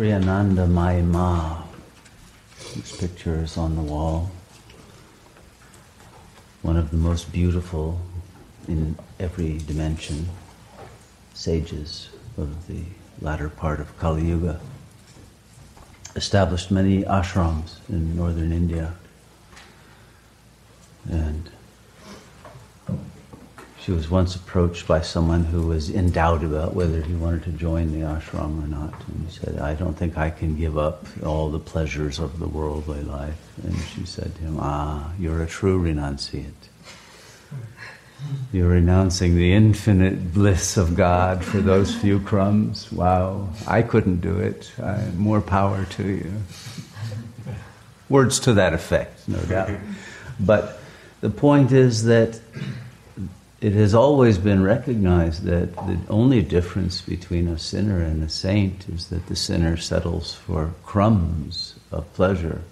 Sri Anandamayi Ma, whose picture is on the wall. One of the most beautiful in every dimension sages of the latter part of Kali Yuga. Established many ashrams in northern India. And she was once approached by someone who was in doubt about whether he wanted to join the ashram or not. And he said, I don't think I can give up all the pleasures of the worldly life. And she said to him, Ah, you're a true renunciate. You're renouncing the infinite bliss of God for those few crumbs. Wow, I couldn't do it. I, more power to you. Words to that effect, no doubt. But the point is that it has always been recognized that the only difference between a sinner and a saint is that the sinner settles for crumbs of pleasure,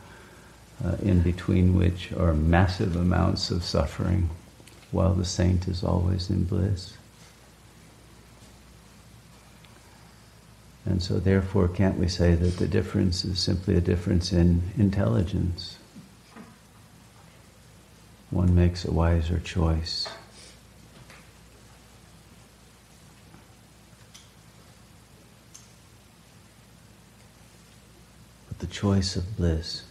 uh, in between which are massive amounts of suffering, while the saint is always in bliss. And so, therefore, can't we say that the difference is simply a difference in intelligence? One makes a wiser choice. The choice of bliss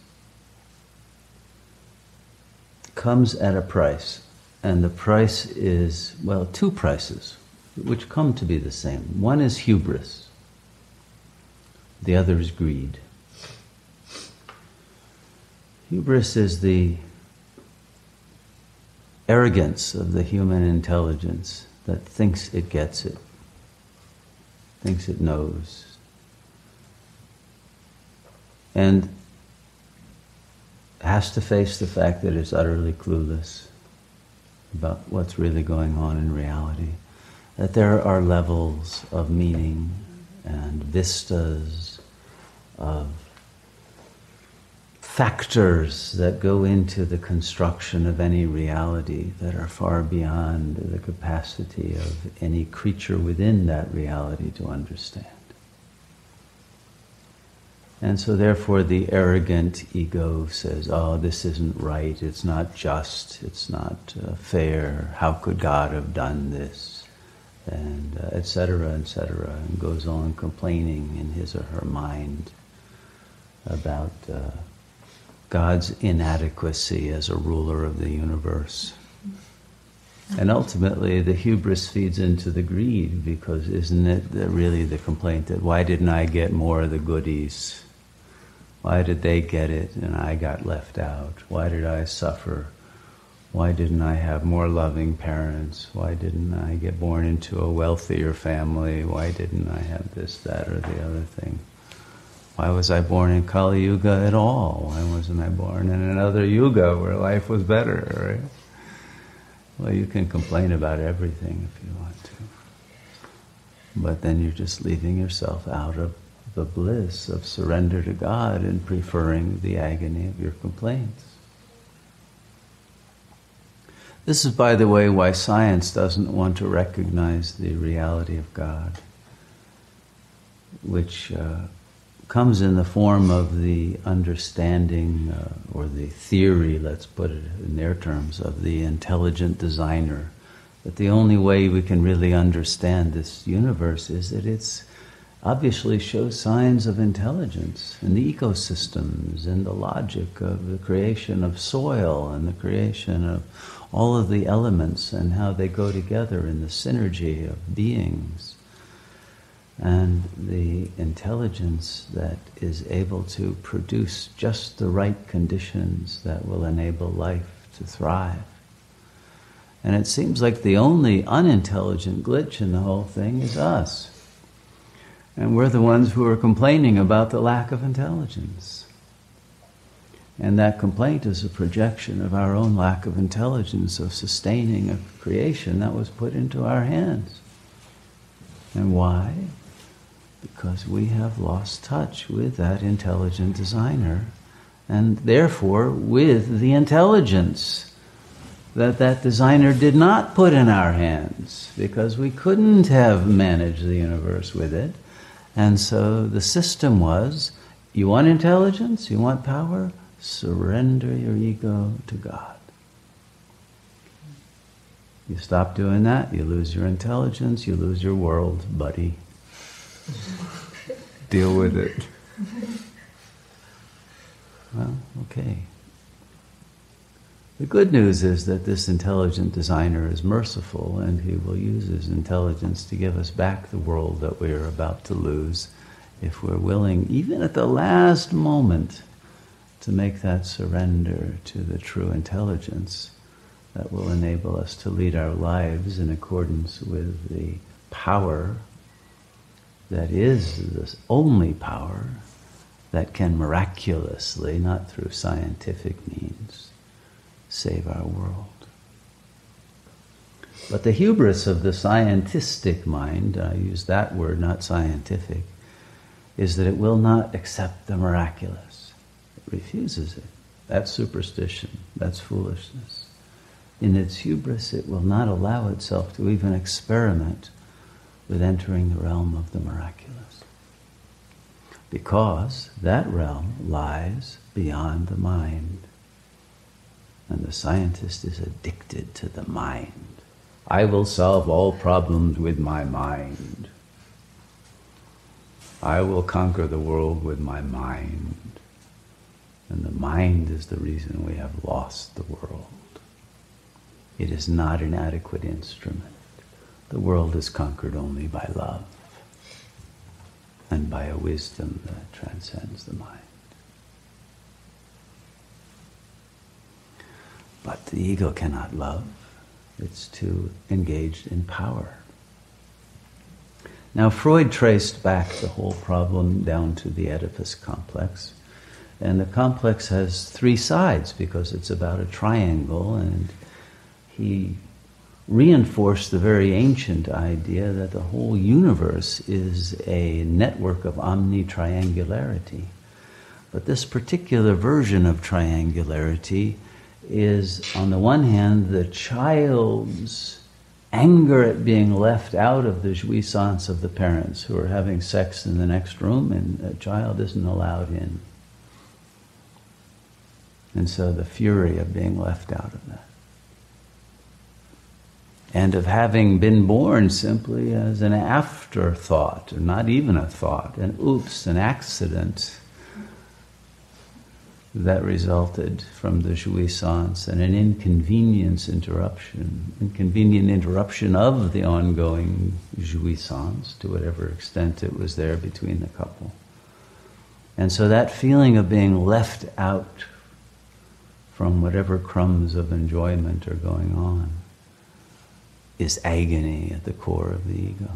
comes at a price. And the price is, well, two prices, which come to be the same. One is hubris, the other is greed. Hubris is the arrogance of the human intelligence that thinks it gets it, thinks it knows, and has to face the fact that it's utterly clueless about what's really going on in reality. That there are levels of meaning and vistas of factors that go into the construction of any reality that are far beyond the capacity of any creature within that reality to understand. And so, therefore, the arrogant ego says, Oh, this isn't right, it's not just, it's not uh, fair, how could God have done this? And etc., uh, etc., et and goes on complaining in his or her mind about uh, God's inadequacy as a ruler of the universe. And ultimately, the hubris feeds into the greed because isn't it really the complaint that why didn't I get more of the goodies? Why did they get it and I got left out? Why did I suffer? Why didn't I have more loving parents? Why didn't I get born into a wealthier family? Why didn't I have this, that, or the other thing? Why was I born in Kali Yuga at all? Why wasn't I born in another Yuga where life was better, right? Well, you can complain about everything if you want to. But then you're just leaving yourself out of the bliss of surrender to God and preferring the agony of your complaints. This is, by the way, why science doesn't want to recognize the reality of God, which uh, comes in the form of the understanding uh, or the theory, let's put it in their terms, of the intelligent designer. That the only way we can really understand this universe is that it's obviously shows signs of intelligence in the ecosystems and the logic of the creation of soil and the creation of all of the elements and how they go together in the synergy of beings and the intelligence that is able to produce just the right conditions that will enable life to thrive. And it seems like the only unintelligent glitch in the whole thing is us. And we're the ones who are complaining about the lack of intelligence. And that complaint is a projection of our own lack of intelligence of sustaining a creation that was put into our hands. And why? Because we have lost touch with that intelligent designer and therefore with the intelligence that that designer did not put in our hands because we couldn't have managed the universe with it And so the system was you want intelligence, you want power, surrender your ego to God. You stop doing that, you lose your intelligence, you lose your world, buddy. Deal with it. Well, okay. The good news is that this intelligent designer is merciful and he will use his intelligence to give us back the world that we're about to lose if we're willing, even at the last moment, to make that surrender to the true intelligence that will enable us to lead our lives in accordance with the power that is the only power that can miraculously, not through scientific means, save our world. But the hubris of the scientistic mind, I use that word, not scientific, is that it will not accept the miraculous. It refuses it. That's superstition. That's foolishness. In its hubris, it will not allow itself to even experiment with entering the realm of the miraculous. Because that realm lies beyond the mind. And the scientist is addicted to the mind. I will solve all problems with my mind. I will conquer the world with my mind. And the mind is the reason we have lost the world. It is not an adequate instrument. The world is conquered only by love and by a wisdom that transcends the mind. But the ego cannot love, it's too engaged in power. Now, Freud traced back the whole problem down to the Oedipus complex. And the complex has three sides because it's about a triangle, and he reinforced the very ancient idea that the whole universe is a network of omnitriangularity. But this particular version of triangularity is, on the one hand, the child's anger at being left out of the jouissance of the parents who are having sex in the next room and a child isn't allowed in. And so the fury of being left out of that and of having been born simply as an afterthought, or not even a thought, an oops, an accident that resulted from the jouissance and an inconvenience interruption, inconvenient interruption of the ongoing jouissance to whatever extent it was there between the couple. And so that feeling of being left out from whatever crumbs of enjoyment are going on is agony at the core of the ego.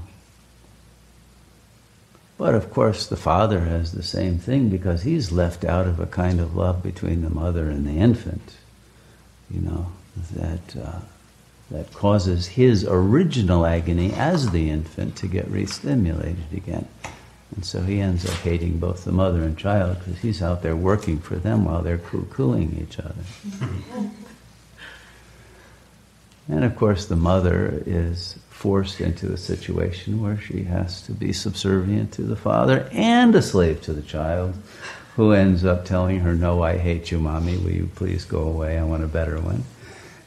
But of course, the father has the same thing because he's left out of a kind of love between the mother and the infant, you know, that, uh, that causes his original agony as the infant to get re-stimulated again. And so he ends up hating both the mother and child because he's out there working for them while they're coo-cooing each other. And of course, the mother is forced into a situation where she has to be subservient to the father and a slave to the child, who ends up telling her, No, I hate you, mommy. Will you please go away? I want a better one.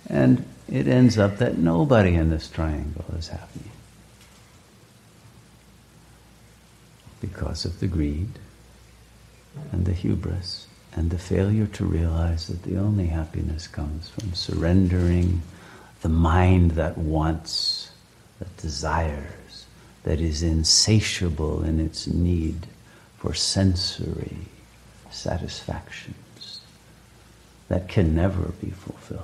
And it ends up that nobody in this triangle is happy because of the greed and the hubris and the failure to realize that the only happiness comes from surrendering the mind that wants, that desires, that is insatiable in its need for sensory satisfactions that can never be fulfilled.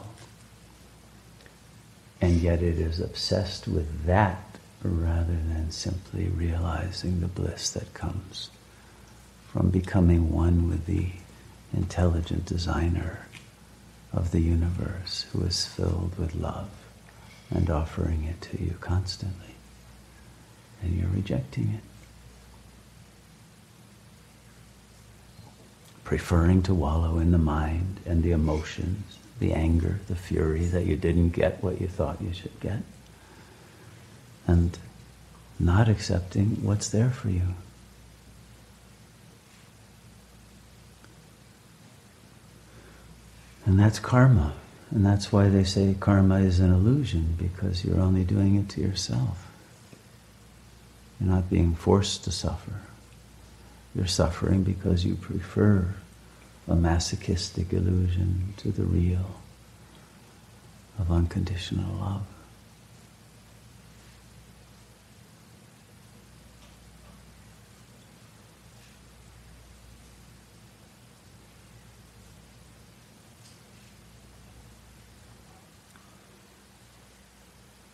And yet it is obsessed with that rather than simply realizing the bliss that comes from becoming one with the intelligent designer of the universe who is filled with love and offering it to you constantly. And you're rejecting it. Preferring to wallow in the mind and the emotions, the anger, the fury that you didn't get what you thought you should get. And not accepting what's there for you. And that's karma. And that's why they say karma is an illusion, because you're only doing it to yourself. You're not being forced to suffer. You're suffering because you prefer a masochistic illusion to the real of unconditional love.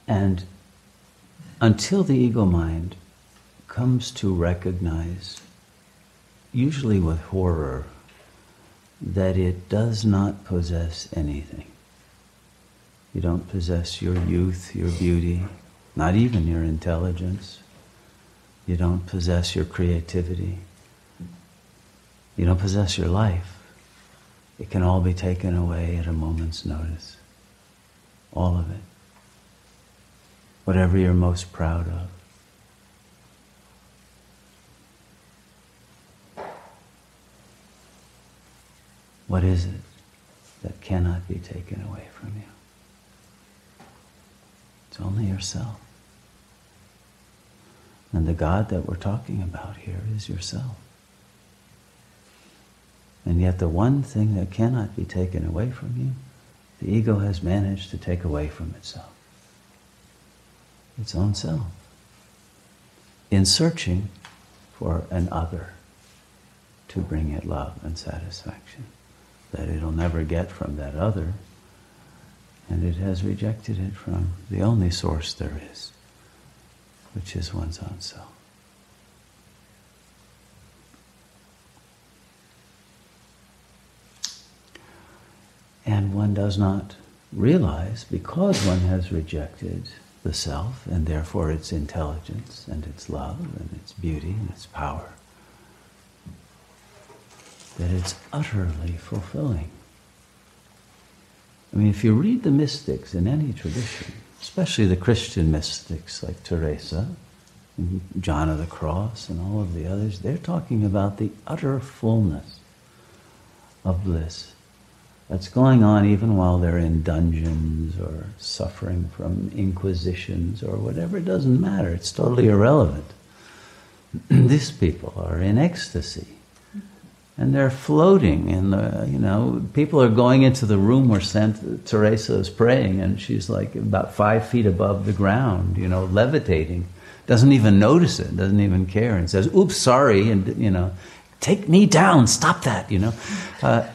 And until the ego mind comes to recognize, usually with horror, that it does not possess anything. You don't possess your youth, your beauty, not even your intelligence. You don't possess your creativity. You don't possess your life. It can all be taken away at a moment's notice. All of it. Whatever you're most proud of. What is it that cannot be taken away from you? It's only yourself. And the God that we're talking about here is yourself. And yet, the one thing that cannot be taken away from you, the ego has managed to take away from itself its own self in searching for an other to bring it love and satisfaction that it'll never get from that other, and it has rejected it from the only source there is, which is one's own self. And one does not realize, because one has rejected the self, and therefore its intelligence, and its love, and its beauty, and its power, that it's utterly fulfilling. I mean, if you read the mystics in any tradition, especially the Christian mystics like Teresa, John of the Cross, and all of the others, they're talking about the utter fullness of bliss that's going on even while they're in dungeons or suffering from inquisitions or whatever. It doesn't matter. It's totally irrelevant. These people are in ecstasy and they're floating in the you know people are going into the room where Saint Teresa is praying and she's like about five feet above the ground you know levitating doesn't even notice it doesn't even care and says oops sorry and you know take me down stop that you know uh,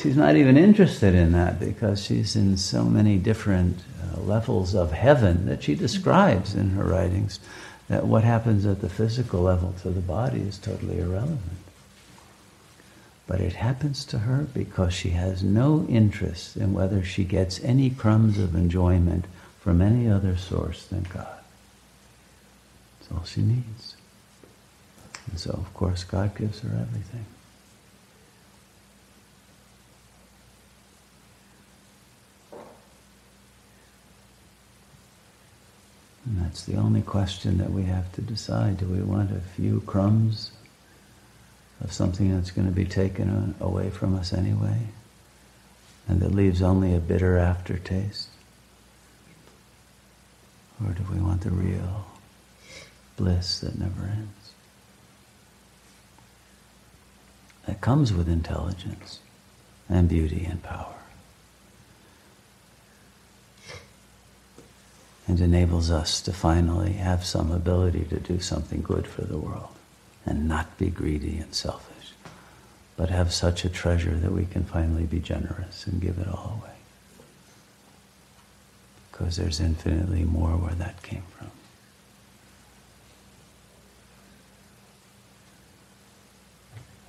she's not even interested in that because she's in so many different uh, levels of heaven that she describes in her writings that what happens at the physical level to the body is totally irrelevant but it happens to her because she has no interest in whether she gets any crumbs of enjoyment from any other source than God. That's all she needs. And so, of course, God gives her everything. And that's the only question that we have to decide. Do we want a few crumbs of something that's going to be taken away from us anyway, and that leaves only a bitter aftertaste? Or do we want the real bliss that never ends? That comes with intelligence and beauty and power. And enables us to finally have some ability to do something good for the world and not be greedy and selfish, but have such a treasure that we can finally be generous and give it all away. Because there's infinitely more where that came from.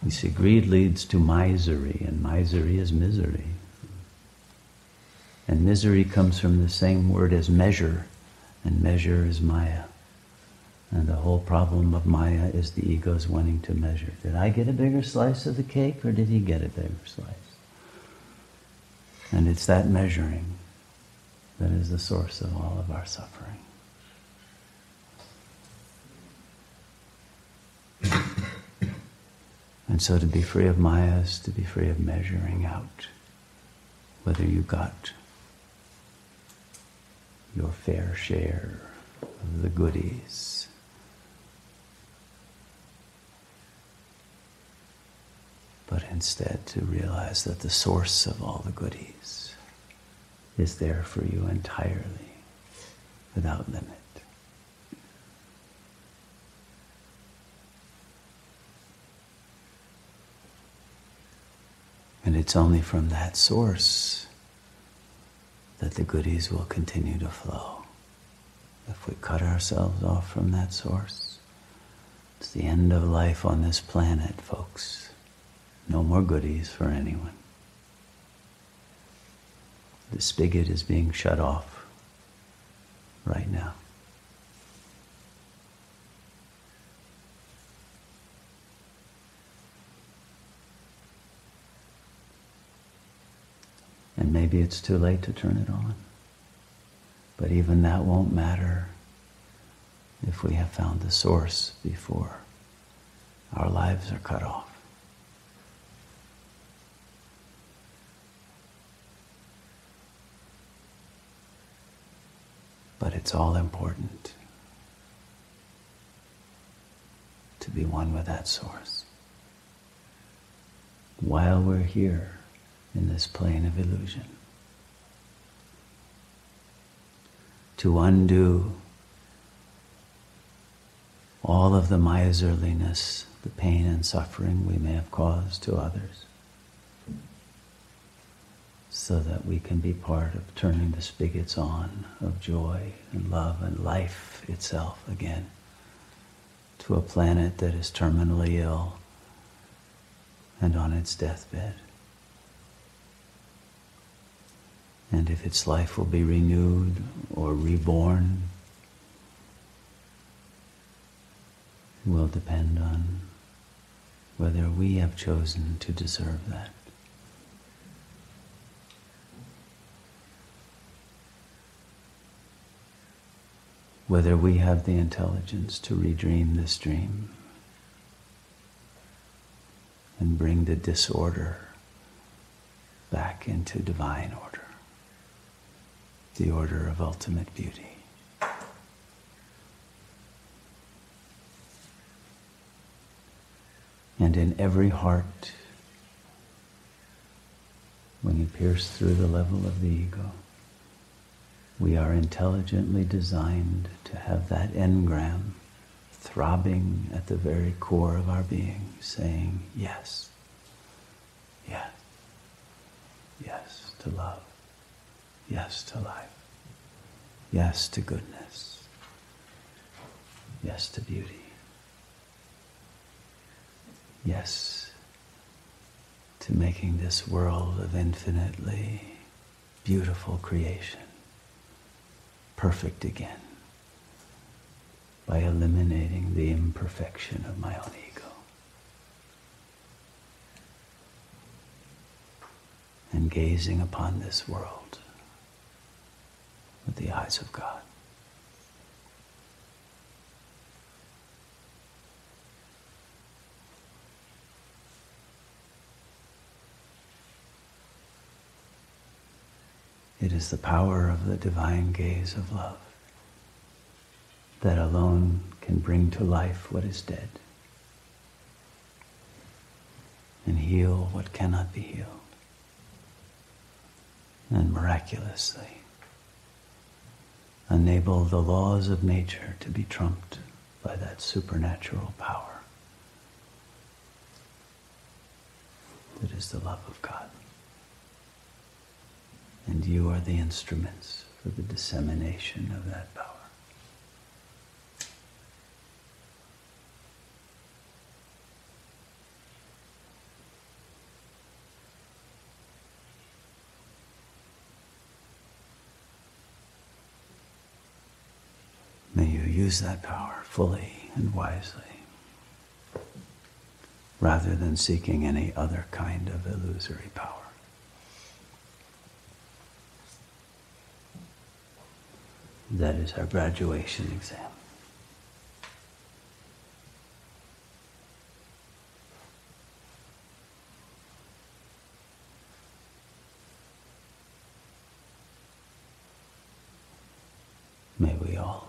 You see, greed leads to misery, and misery is misery. And misery comes from the same word as measure, and measure is Maya. And the whole problem of Maya is the ego's wanting to measure. Did I get a bigger slice of the cake or did he get a bigger slice? And it's that measuring that is the source of all of our suffering. and so to be free of Maya is to be free of measuring out whether you got your fair share of the goodies. But instead to realize that the source of all the goodies is there for you entirely, without limit. And it's only from that source that the goodies will continue to flow. If we cut ourselves off from that source, it's the end of life on this planet, folks. No more goodies for anyone. The spigot is being shut off right now. And maybe it's too late to turn it on. But even that won't matter if we have found the source before our lives are cut off. But it's all important to be one with that source. While we're here, in this plane of illusion. To undo all of the miserliness, the pain and suffering we may have caused to others, so that we can be part of turning the spigots on of joy and love and life itself again to a planet that is terminally ill and on its deathbed. And if its life will be renewed or reborn will depend on whether we have chosen to deserve that. Whether we have the intelligence to redream this dream and bring the disorder back into divine order the order of ultimate beauty. And in every heart, when you pierce through the level of the ego, we are intelligently designed to have that engram throbbing at the very core of our being, saying yes, yes, yes to love. Yes to life. Yes to goodness. Yes to beauty. Yes to making this world of infinitely beautiful creation perfect again by eliminating the imperfection of my own ego. And gazing upon this world with the eyes of God. It is the power of the divine gaze of love that alone can bring to life what is dead and heal what cannot be healed. And miraculously, enable the laws of nature to be trumped by that supernatural power that is the love of God. And you are the instruments for the dissemination of that power. May you use that power fully and wisely rather than seeking any other kind of illusory power. That is our graduation exam. May we all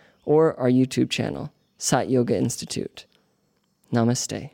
or our YouTube channel, Sat Yoga Institute. Namaste.